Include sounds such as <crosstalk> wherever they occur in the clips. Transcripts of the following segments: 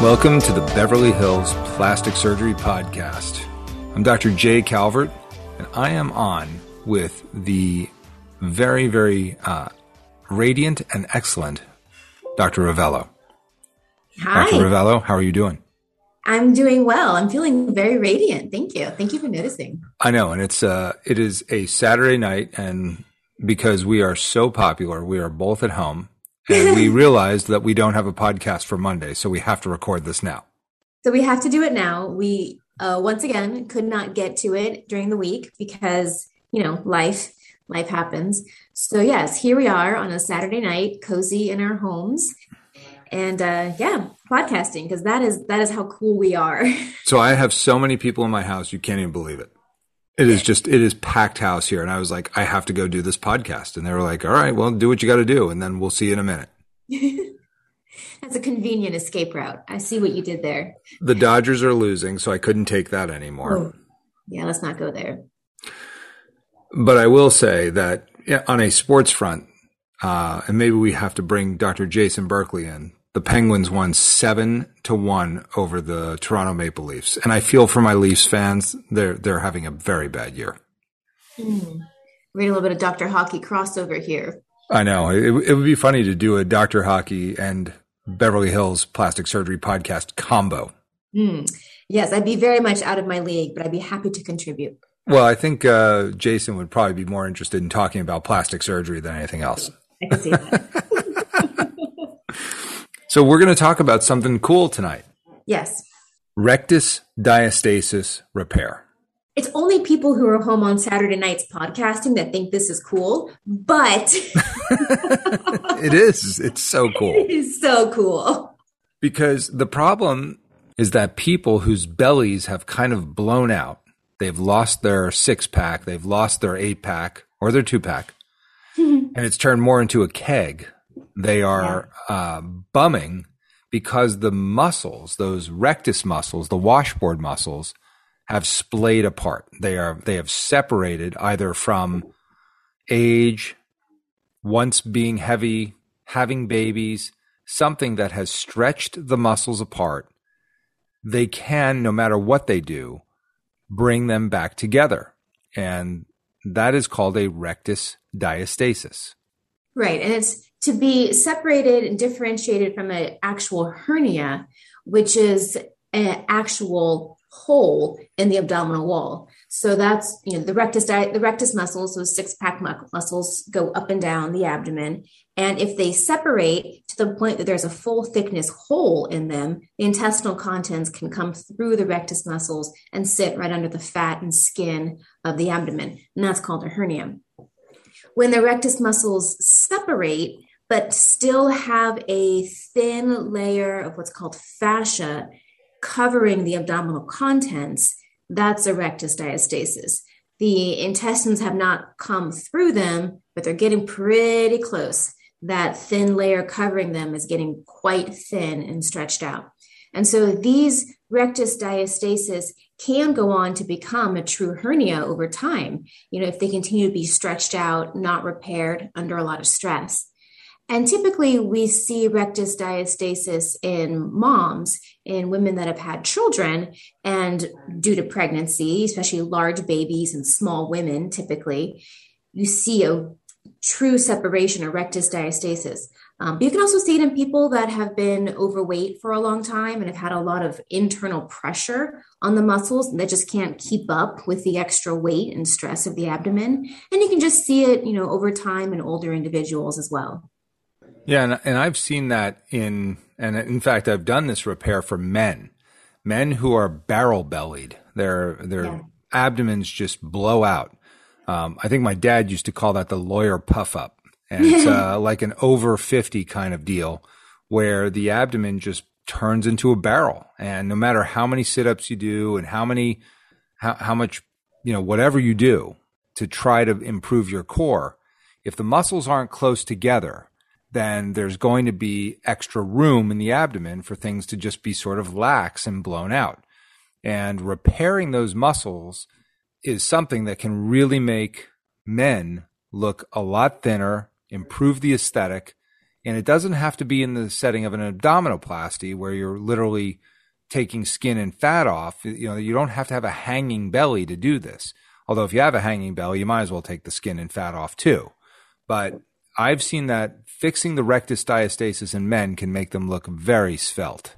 Welcome to the Beverly Hills Plastic Surgery Podcast. I'm Dr. Jay Calvert, and I am on with the very, very uh, radiant and excellent Dr. Rovelo. Hi. Dr. Rovelo, how are you doing? I'm doing well. I'm feeling very radiant. Thank you. Thank you for noticing. I know, and it's uh, it is a Saturday night, and because we are so popular, we are both at home and we <laughs> realized that we don't have a podcast for Monday, so we have to record this now. So we have to do it now. We uh, once again could not get to it during the week because you know life life happens. So yes, here we are on a Saturday night, cozy in our homes, and uh, yeah, podcasting because that is that is how cool we are. <laughs> So I have so many people in my house, you can't even believe it. It is just it is packed house here, and I was like, I have to go do this podcast, and they were like, All right, well, do what you got to do, and then we'll see you in a minute. <laughs> That's a convenient escape route. I see what you did there. The Dodgers are losing, so I couldn't take that anymore. Oh, yeah, let's not go there. But I will say that on a sports front, uh, and maybe we have to bring Dr. Jason Berkeley in. The Penguins won seven to one over the Toronto Maple Leafs, and I feel for my Leafs fans, they're they're having a very bad year. Mm. Read a little bit of Doctor Hockey crossover here. I know it, it would be funny to do a Doctor Hockey and Beverly Hills Plastic Surgery podcast combo. Mm. Yes, I'd be very much out of my league, but I'd be happy to contribute. Well, I think uh, Jason would probably be more interested in talking about plastic surgery than anything else. I can see that. <laughs> so we're going to talk about something cool tonight. Yes. Rectus diastasis repair. It's only people who are home on Saturday nights podcasting that think this is cool, but <laughs> it is. It's so cool. <laughs> It is so cool. Because the problem is that people whose bellies have kind of blown out, they've lost their six pack, they've lost their eight pack or their two pack, <laughs> and it's turned more into a keg. They are yeah. uh, bumming because the muscles, those rectus muscles, the washboard muscles, have splayed apart. They are they have separated either from age, once being heavy, having babies, something that has stretched the muscles apart. They can, no matter what they do, bring them back together. And that is called a rectus diastasis. Right. And it's to be separated and differentiated from an actual hernia, which is an actual hole in the abdominal wall. So that's, you know, the rectus di- the rectus muscles, those six pack mu- muscles go up and down the abdomen. And if they separate to the point that there's a full thickness hole in them, the intestinal contents can come through the rectus muscles and sit right under the fat and skin of the abdomen. And that's called a hernia. When the rectus muscles separate, but still have a thin layer of what's called fascia covering the abdominal contents, that's a rectus diastasis. The intestines have not come through them, but they're getting pretty close. That thin layer covering them is getting quite thin and stretched out. And so these rectus diastasis can go on to become a true hernia over time, you know, if they continue to be stretched out, not repaired under a lot of stress. And typically, we see rectus diastasis in moms, in women that have had children, and due to pregnancy, especially large babies and small women, typically, you see a true separation or rectus diastasis. Um, but you can also see it in people that have been overweight for a long time and have had a lot of internal pressure on the muscles that just can't keep up with the extra weight and stress of the abdomen. And you can just see it, you know, over time in older individuals as well. Yeah, and, and I've seen that in, and in fact, I've done this repair for men, men who are barrel bellied. Their their yeah. abdomens just blow out. Um, I think my dad used to call that the lawyer puff up, and it's <laughs> uh, like an over fifty kind of deal, where the abdomen just turns into a barrel, and no matter how many sit ups you do and how many, how how much, you know, whatever you do to try to improve your core, if the muscles aren't close together, then there's going to be extra room in the abdomen for things to just be sort of lax and blown out. And repairing those muscles is something that can really make men look a lot thinner, improve the aesthetic, And it doesn't have to be in the setting of an abdominoplasty where you're literally taking skin and fat off. You know, you don't have to have a hanging belly to do this. Although if you have a hanging belly, you might as well take the skin and fat off too. But I've seen that fixing the rectus diastasis in men can make them look very svelte.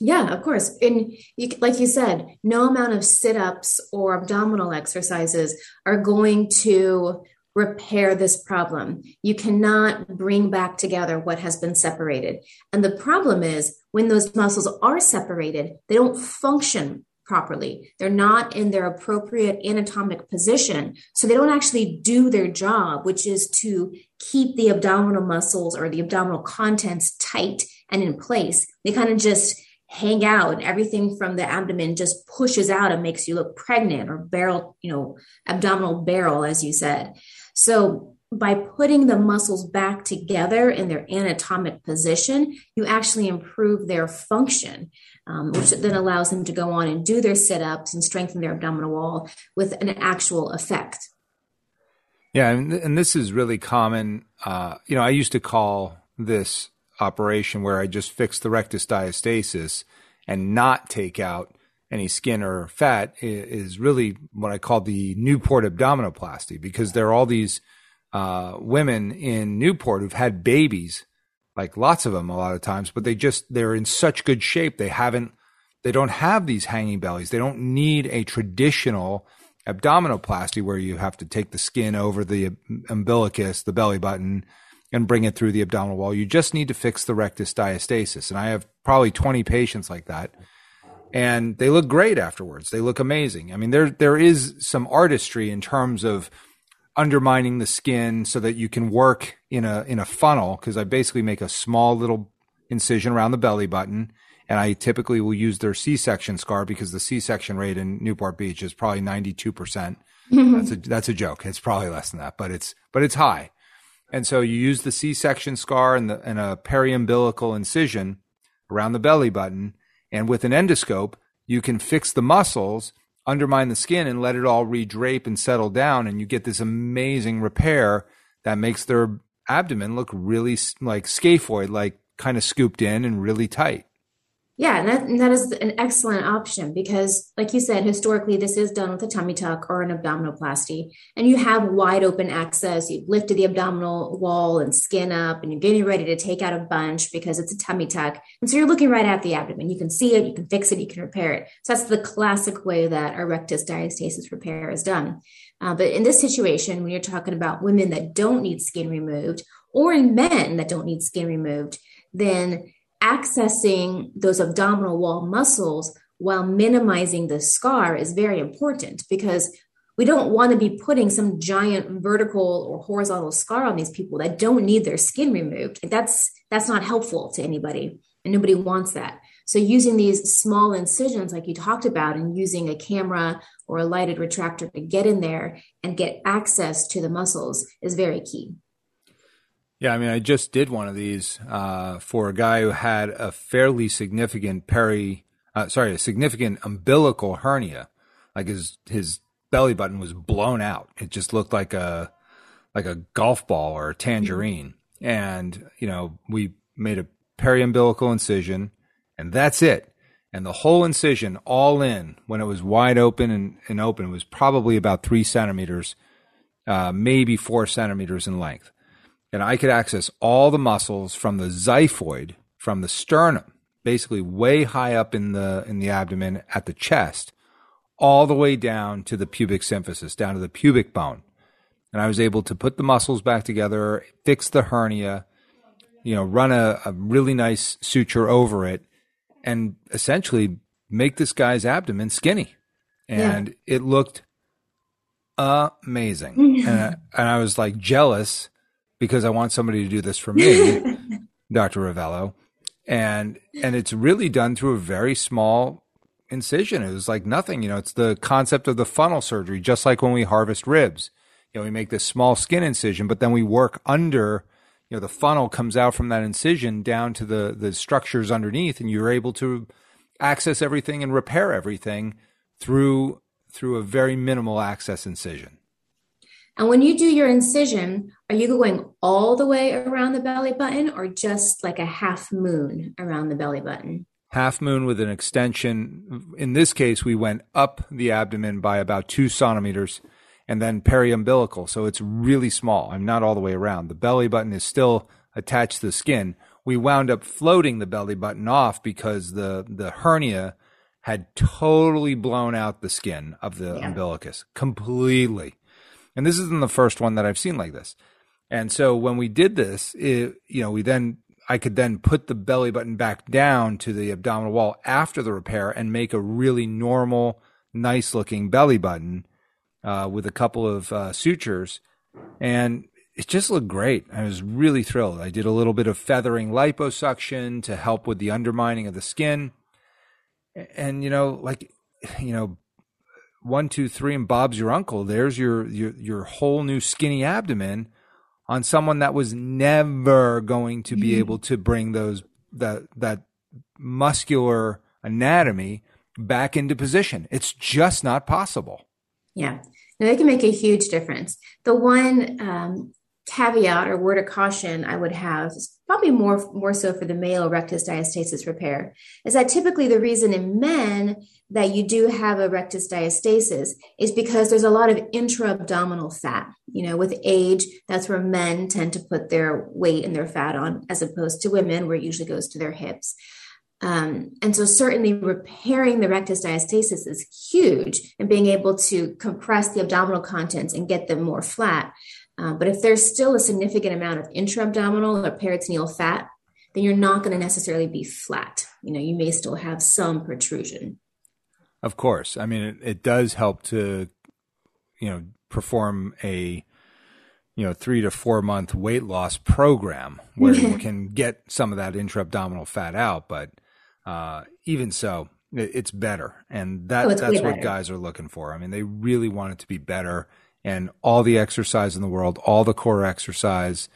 Yeah, of course. And you, like you said, no amount of sit ups or abdominal exercises are going to repair this problem. You cannot bring back together what has been separated. And the problem is when those muscles are separated, they don't function properly. They're not in their appropriate anatomic position. So they don't actually do their job, which is to keep the abdominal muscles or the abdominal contents tight and in place. They kind of just hang out and everything from the abdomen just pushes out and makes you look pregnant or barrel, you know, abdominal barrel, as you said. So by putting the muscles back together in their anatomic position, you actually improve their function, um, which then allows them to go on and do their sit ups and strengthen their abdominal wall with an actual effect. Yeah, and, and this is really common. Uh, you know, I used to call this operation where I just fix the rectus diastasis and not take out any skin or fat is really what I call the Newport abdominoplasty because there are all these uh, women in Newport who've had babies, like lots of them a lot of times, but they just they're in such good shape they haven't they don't have these hanging bellies. They don't need a traditional abdominoplasty where you have to take the skin over the umbilicus, the belly button, and bring it through the abdominal wall. You just need to fix the rectus diastasis. And I have probably 20 patients like that. And they look great afterwards. They look amazing. I mean, there there is some artistry in terms of undermining the skin so that you can work in a in a funnel because I basically make a small little incision around the belly button and I typically will use their C-section scar because the C-section rate in Newport Beach is probably 92%. percent mm-hmm. That's a that's a joke. It's probably less than that, but it's but it's high. And so you use the C-section scar and, the, and a periumbilical incision around the belly button. And with an endoscope, you can fix the muscles, undermine the skin, and let it all redrape and settle down. And you get this amazing repair that makes their abdomen look really like scaphoid, like kind of scooped in and really tight. Yeah, and that, and that is an excellent option because, like you said, historically this is done with a tummy tuck or an abdominoplasty, and you have wide open access. You've lifted the abdominal wall and skin up, and you're getting ready to take out a bunch because it's a tummy tuck. And so you're looking right at the abdomen. You can see it, you can fix it, you can repair it. So that's the classic way that a rectus diastasis repair is done. Uh, but in this situation, when you're talking about women that don't need skin removed, or in men that don't need skin removed, then accessing those abdominal wall muscles while minimizing the scar is very important because we don't want to be putting some giant vertical or horizontal scar on these people that don't need their skin removed. That's that's not helpful to anybody and nobody wants that. So using these small incisions like you talked about and using a camera or a lighted retractor to get in there and get access to the muscles is very key. Yeah, I mean, I just did one of these uh, for a guy who had a fairly significant peri, uh, sorry, a significant umbilical hernia. Like his his belly button was blown out. It just looked like a like a golf ball or a tangerine. And you know, we made a periumbilical incision, and that's it. And the whole incision, all in, when it was wide open and, and open, was probably about three centimeters, uh, maybe four centimeters in length and I could access all the muscles from the xiphoid, from the sternum, basically way high up in the in the abdomen at the chest, all the way down to the pubic symphysis, down to the pubic bone. And I was able to put the muscles back together, fix the hernia, you know, run a, a really nice suture over it, and essentially make this guy's abdomen skinny. And yeah. it looked amazing. <laughs> and, I, and I was like jealous because I want somebody to do this for me, <laughs> Dr. Rovelo. And and it's really done through a very small incision. It was like nothing, you know, it's the concept of the funnel surgery, just like when we harvest ribs. You know, we make this small skin incision, but then we work under, you know, the funnel comes out from that incision down to the the structures underneath, and you're able to access everything and repair everything through through a very minimal access incision. And when you do your incision, are you going all the way around the belly button or just like a half moon around the belly button? Half moon with an extension. In this case, we went up the abdomen by about two centimeters and then periumbilical. So it's really small. I'm not all the way around. The belly button is still attached to the skin. We wound up floating the belly button off because the, the hernia had totally blown out the skin of the yeah. umbilicus completely. And this isn't the first one that I've seen like this. And so when we did this, it, you know, we then, I could then put the belly button back down to the abdominal wall after the repair and make a really normal, nice looking belly button, uh, with a couple of, uh, sutures. And it just looked great. I was really thrilled. I did a little bit of feathering liposuction to help with the undermining of the skin. And, you know, like, you know, one, two, three, and Bob's your uncle. There's your your your whole new skinny abdomen on someone that was never going to be mm-hmm. able to bring those that that muscular anatomy back into position. It's just not possible. Yeah, now, they can make a huge difference. The one um, caveat or word of caution I would have, probably more more so for the male rectus diastasis repair, is that typically the reason in men that you do have a rectus diastasis is because there's a lot of intra-abdominal fat. You know, with age, that's where men tend to put their weight and their fat on, as opposed to women, where it usually goes to their hips. Um, and so, certainly, repairing the rectus diastasis is huge, and being able to compress the abdominal contents and get them more flat. Uh, but if there's still a significant amount of intra-abdominal or peritoneal fat, then you're not going to necessarily be flat. You know, you may still have some protrusion. Of course. I mean, it, it does help to, you know, perform a, you know, three to four month weight loss program where you <laughs> can get some of that intra abdominal fat out. But uh, even so, it, it's better. And that, oh, that's what guys are looking for. I mean, they really want it to be better. And all the exercise in the world, all the core exercise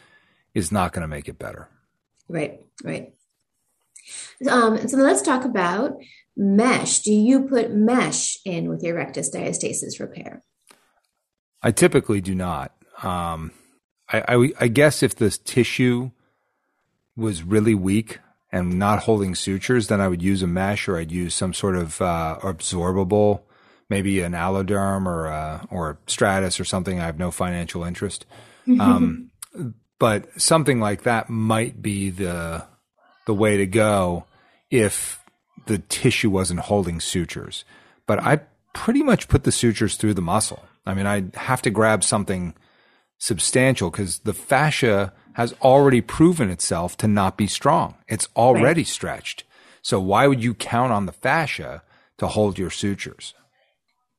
is not going to make it better. Right, right. Um, so let's talk about mesh. Do you put mesh in with your rectus diastasis repair? I typically do not. Um, I, I, I guess if the tissue was really weak and not holding sutures, then I would use a mesh or I'd use some sort of uh, absorbable, maybe an AlloDerm or a, or a Strattice or something. I have no financial interest. Um, but something like that might be the the way to go if the tissue wasn't holding sutures. But I pretty much put the sutures through the muscle. I mean, I have to grab something substantial because the fascia has already proven itself to not be strong. It's already right. stretched. So why would you count on the fascia to hold your sutures?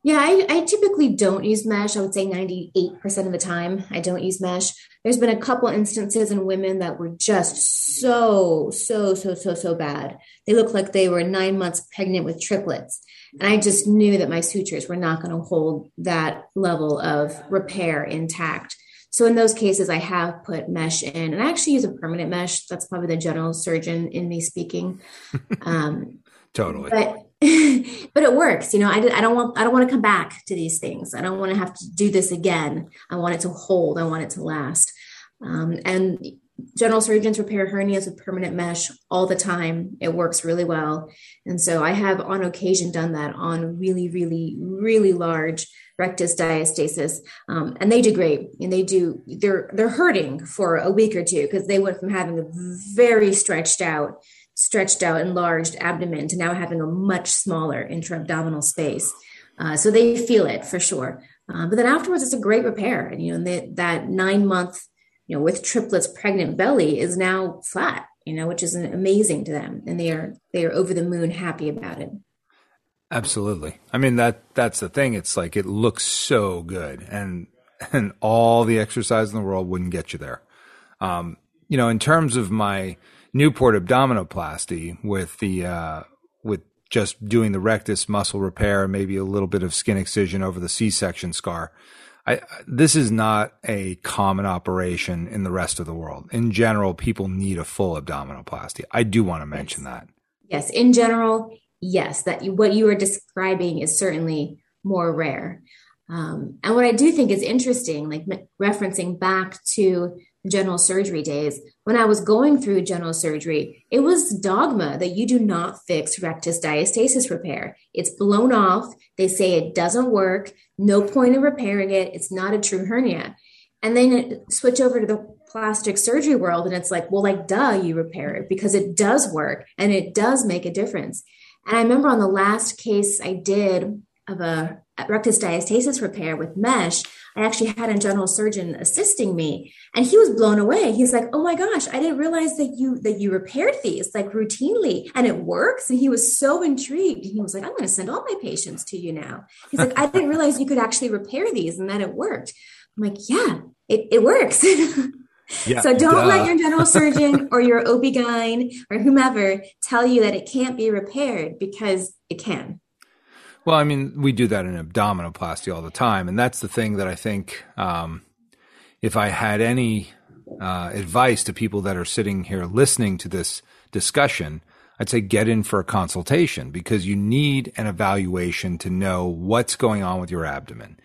Yeah, I, I, typically don't use mesh. I would say 98% of the time, I don't use mesh. There's been a couple instances in women that were just so, so, so, so, so bad. They looked like they were nine months pregnant with triplets. And I just knew that my sutures were not going to hold that level of repair intact. So in those cases, I have put mesh in, and I actually use a permanent mesh. That's probably the general surgeon in me speaking. <laughs> Um, totally. But <laughs> but it works you know I, I don't want i don't want to come back to these things. I don't want to have to do this again. I want it to hold. I want it to last. Um, and general surgeons repair hernias with permanent mesh all the time. It works really well. And so i have on occasion done that on really really really large rectus diastasis. Um, and they do great. And they do they're they're hurting for a week or two because they went from having a very stretched out stretched out, enlarged abdomen to now having a much smaller intra-abdominal space. Uh, so they feel it for sure. Uh, but then afterwards, it's a great repair. And, you know, they, that nine month, you know, with triplets pregnant belly is now flat, you know, which is amazing to them. And they are, they are over the moon happy about it. Absolutely. I mean, that, that's the thing. It's like, it looks so good and, and all the exercise in the world wouldn't get you there. Um, you know, in terms of my, Newport abdominoplasty with the uh, with just doing the rectus muscle repair, maybe a little bit of skin excision over the C-section scar. I, this is not a common operation in the rest of the world. In general, people need a full abdominoplasty. I do want to mention yes. that. Yes, in general, yes, that you, what you are describing is certainly more rare. Um, and what I do think is interesting, like referencing back to general surgery days, when I was going through general surgery, it was dogma that you do not fix rectus diastasis repair. It's blown off. They say it doesn't work. No point in repairing it. It's not a true hernia. And then switch over to the plastic surgery world, and it's like, well, like, duh, you repair it because it does work and it does make a difference. And I remember on the last case I did of a rectus diastasis repair with mesh, I actually had a general surgeon assisting me and he was blown away. He's like, "Oh my gosh, I didn't realize that you that you repaired these like routinely and it works." And he was so intrigued. He was like, "I'm going to send all my patients to you now." He's like, "I didn't realize you could actually repair these and that it worked." I'm like, "Yeah, it, it works." <laughs> Yeah, so don't duh. let your general surgeon or your OB-GYN or whomever tell you that it can't be repaired because it can. Well, I mean, we do that in abdominoplasty all the time, and that's the thing that I think. Um, if I had any uh, advice to people that are sitting here listening to this discussion, I'd say get in for a consultation because you need an evaluation to know what's going on with your abdomen.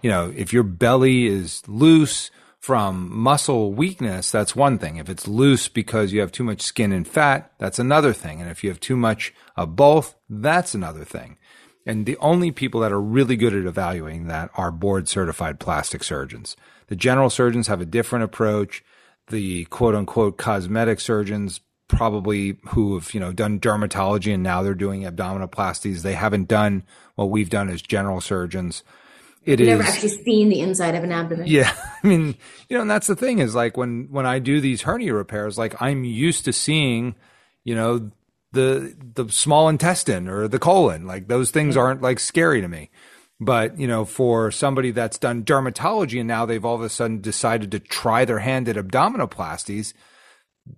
You know, if your belly is loose from muscle weakness, that's one thing. If it's loose because you have too much skin and fat, that's another thing. And if you have too much of both, that's another thing. And the only people that are really good at evaluating that are board certified plastic surgeons. The general surgeons have a different approach. The quote unquote cosmetic surgeons probably who have, you know, done dermatology and now they're doing abdominoplasties. They haven't done what we've done as general surgeons. It You've is, never actually seen the inside of an abdomen. Yeah. <laughs> I mean, you know, and that's the thing is like when, when I do these hernia repairs, like I'm used to seeing, you know, the the small intestine or the colon. Like those things aren't like scary to me. But, you know, for somebody that's done dermatology and now they've all of a sudden decided to try their hand at abdominoplasties,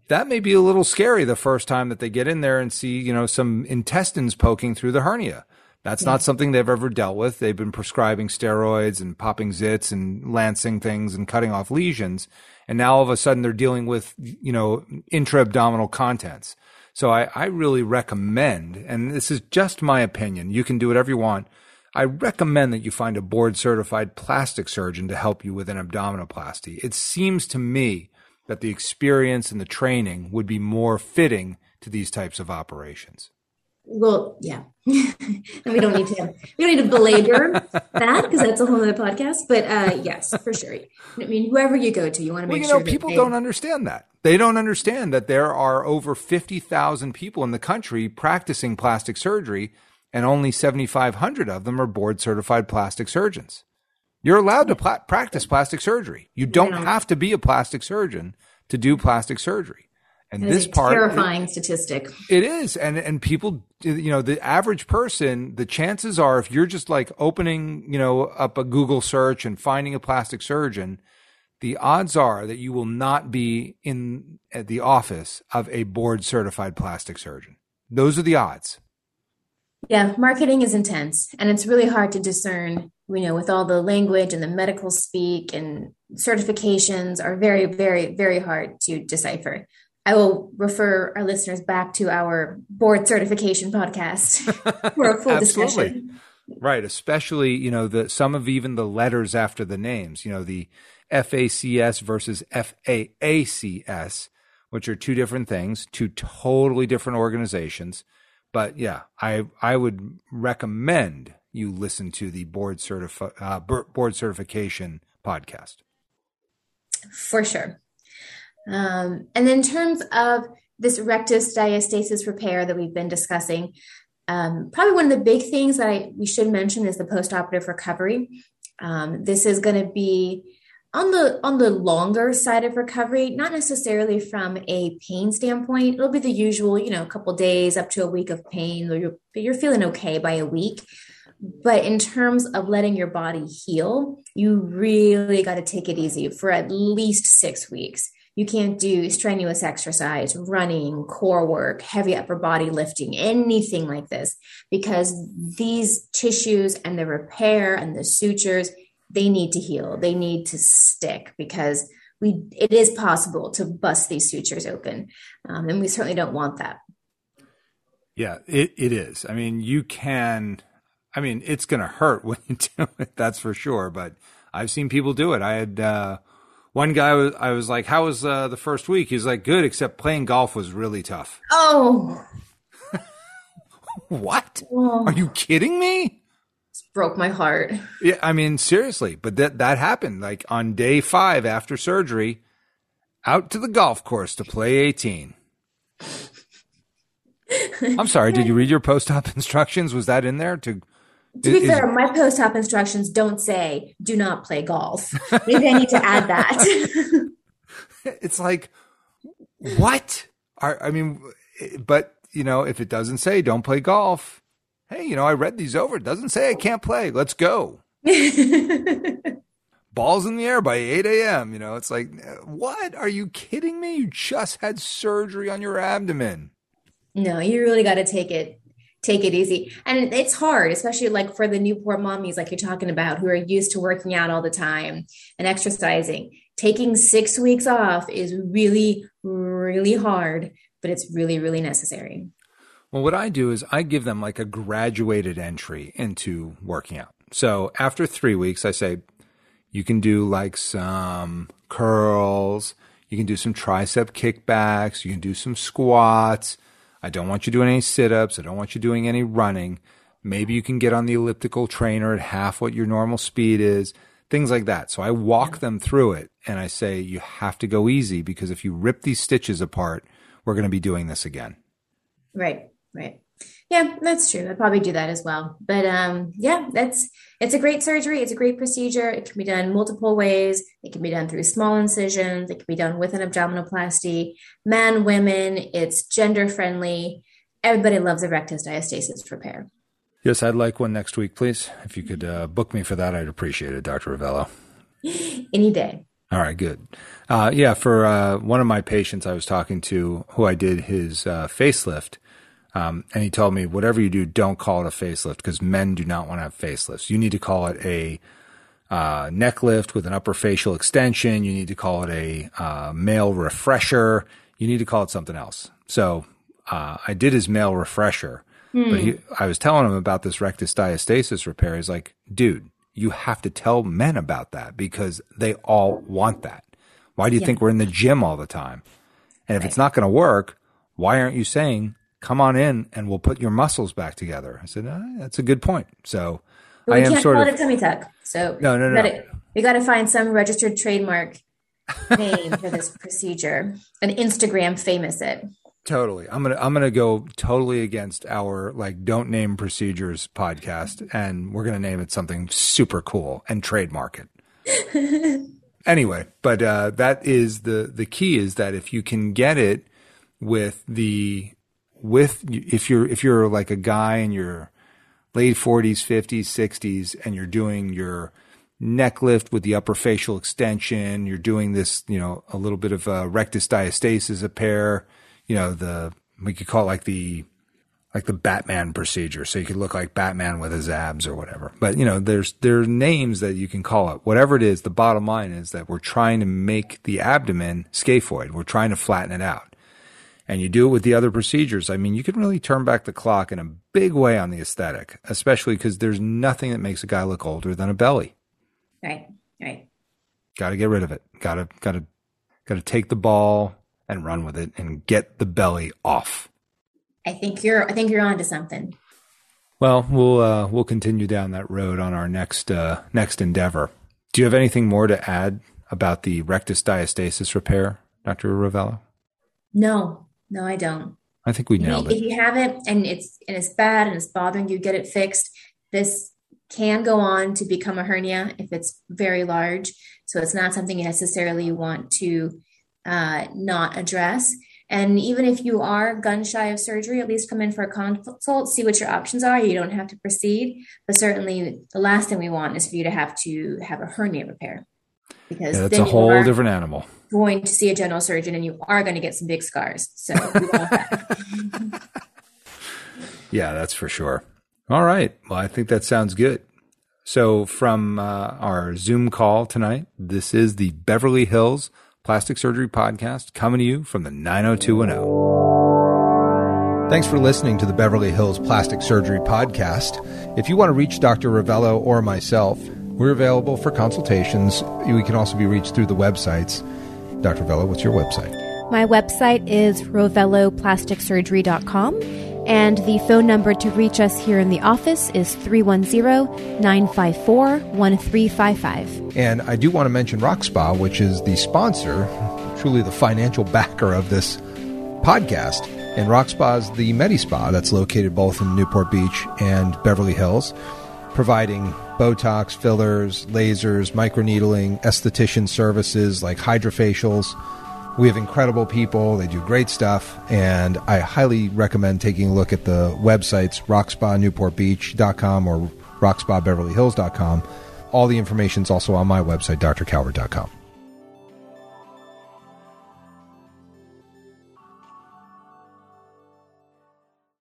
that may be a little scary the first time that they get in there and see, you know, some intestines poking through the hernia. That's yeah. not something they've ever dealt with. They've been prescribing steroids and popping zits and lancing things and cutting off lesions. And now all of a sudden they're dealing with, you know, intra abdominal contents. So I, I really recommend, and this is just my opinion, you can do whatever you want. I recommend that you find a board certified plastic surgeon to help you with an abdominoplasty. It seems to me that the experience and the training would be more fitting to these types of operations. Well, yeah. and <laughs> we don't need to we don't need to belabor that because that's a whole other podcast. But uh, yes, for sure. I mean, whoever you go to, you want to make well, you sure know, people they, don't understand that. They don't understand that there are over 50,000 people in the country practicing plastic surgery, and only 7,500 of them are board certified plastic surgeons. You're allowed to pla- practice plastic surgery. You don't have to be a plastic surgeon to do plastic surgery. And this part terrifying it, statistic. It is. And and people you know, the average person, the chances are if you're just like opening, you know, up a Google search and finding a plastic surgeon, the odds are that you will not be in at the office of a board certified plastic surgeon. Those are the odds. Yeah, marketing is intense and it's really hard to discern, you know, with all the language and the medical speak and certifications are very, very, very hard to decipher. I will refer our listeners back to our board certification podcast <laughs> for a full discussion. Right, especially you know the some of even the letters after the names. You know the FACS versus FAACS, which are two different things, two totally different organizations. But yeah, I I would recommend you listen to the board certifi- uh, board certification podcast. For sure. Um, and in terms of this rectus diastasis repair that we've been discussing, um, probably one of the big things that I, we should mention is the postoperative recovery. Um, this is going to be on the on the longer side of recovery not necessarily from a pain standpoint. It'll be the usual you know a couple days up to a week of pain you're, you're feeling okay by a week. But in terms of letting your body heal you really got to take it easy for at least six weeks. You can't do strenuous exercise, running, core work, heavy upper body lifting, anything like this, because these tissues and the repair and the sutures, they need to heal. They need to stick because we it is possible to bust these sutures open. Um, and we certainly don't want that. Yeah, it, it is. I mean, you can I mean, it's going to hurt <laughs> when you do it. That's for sure. But I've seen people do it. I had uh, one guy. I was like, "How was uh, the first week?" He's like, "Good," except playing golf was really tough. Oh, <laughs> what? Oh. Are you kidding me? Broke my heart. Yeah, I mean seriously, but that that happened like on day 5 after surgery out to the golf course to play 18. I'm sorry, did you read your post-op <laughs> instructions? Was that in there to to be is, fair, my post-op instructions don't say do not play golf. Maybe I need to add that. <laughs> it's like what? Are I mean, but you know, if it doesn't say don't play golf, hey, you know, I read these over. It doesn't say I can't play. Let's go. <laughs> Balls in the air by 8 a.m. You know, it's like, what? Are you kidding me? You just had surgery on your abdomen. No, you really got to take it take it easy. And it's hard, especially like for the Newport mommies, like you're talking about, who are used to working out all the time and exercising. Taking six weeks off is really, really hard, but it's really, really necessary. Well, what I do is I give them like a graduated entry into working out. So after three weeks, I say, you can do like some curls, you can do some tricep kickbacks, you can do some squats. I don't want you doing any sit ups, I don't want you doing any running. Maybe you can get on the elliptical trainer at half what your normal speed is, things like that. So I walk yeah. them through it and I say, you have to go easy because if you rip these stitches apart, we're going to be doing this again. Right. Right. Yeah, that's true. I'd probably do that as well. But um, yeah, that's it's a great surgery. It's a great procedure. It can be done multiple ways. It can be done through small incisions. It can be done with an abdominoplasty. Men, women. It's gender friendly. Everybody loves a rectus diastasis repair. Yes, I'd like one next week, please. If you could uh, book me for that, I'd appreciate it, Dr. Rovelo. <gasps> Any day. All right, good. Uh, yeah, for uh, one of my patients I was talking to, who I did his uh, facelift um, and he told me, whatever you do, don't call it a facelift because men do not want to have facelifts. You need to call it a uh, neck lift with an upper facial extension. You need to call it a uh, male refresher. You need to call it something else. So uh, I did his male refresher, hmm. but he, I was telling him about this rectus diastasis repair. He's like, dude, you have to tell men about that because they all want that. Why do you yeah. think we're in the gym all the time? And if right. it's not going to work, why aren't you saying come on in and we'll put your muscles back together. I said, oh, that's a good point. So but I am can't sort call of, it a tummy tuck. So no, no, no. we got to find some registered trademark name for this <laughs> procedure and Instagram famous it. Totally. I'm going to I'm going to go totally against our like don't name procedures podcast and we're going to name it something super cool and trademark it. <laughs> anyway, but uh, that is the the key is that if you can get it with the with if you're if you're like a guy in your late 40s, 50s, 60s, and you're doing your neck lift with the upper facial extension, you're doing this, you know, a little bit of a rectus diastasis repair, you know, the we could call it like the like the Batman procedure. So you could look like Batman with his abs or whatever. But you know, there's there are names that you can call it. Whatever it is, the bottom line is that we're trying to make the abdomen scaphoid. We're trying to flatten it out and you do it with the other procedures, I mean, you can really turn back the clock in a big way on the aesthetic, especially because there's nothing that makes a guy look older than a belly. Right, right. Got to get rid of it. Got to, got to, got to take the ball and run with it and get the belly off. I think you're, I think you're onto something. Well, we'll, uh, we'll continue down that road on our next, uh, next endeavor. Do you have anything more to add about the rectus diastasis repair, Dr. Rovelo? No, no, I don't. I think we nailed if, it. If you have it and it's and it's bad and it's bothering you, get it fixed. This can go on to become a hernia if it's very large. So it's not something you necessarily want to uh, not address. And even if you are gun shy of surgery, at least come in for a consult, see what your options are. You don't have to proceed, but certainly the last thing we want is for you to have to have a hernia repair because yeah, that's a whole different animal going to see a general surgeon and you are going to get some big scars. So that. <laughs> yeah, that's for sure. All right. Well, I think that sounds good. So, from uh, our Zoom call tonight, this is the Beverly Hills Plastic Surgery Podcast coming to you from the 90210. Thanks for listening to the Beverly Hills Plastic Surgery Podcast. If you want to reach Dr. Rovelo or myself, we're available for consultations. We can also be reached through the websites. Dr. Rovelo, what's your website? My website is roveloplasticsurgery.com, and the phone number to reach us here in the office is 310 954 1355. And I do want to mention Rock Spa, which is the sponsor, truly the financial backer of this podcast. And Rock Spa is the Medi Spa that's located both in Newport Beach and Beverly Hills, providing Botox, fillers, lasers, microneedling, esthetician services like hydrofacials. We have incredible people. They do great stuff. And I highly recommend taking a look at the websites rockspanewportbeach.com or rockspabeverlyhills.com. All the information is also on my website, drcalvert.com.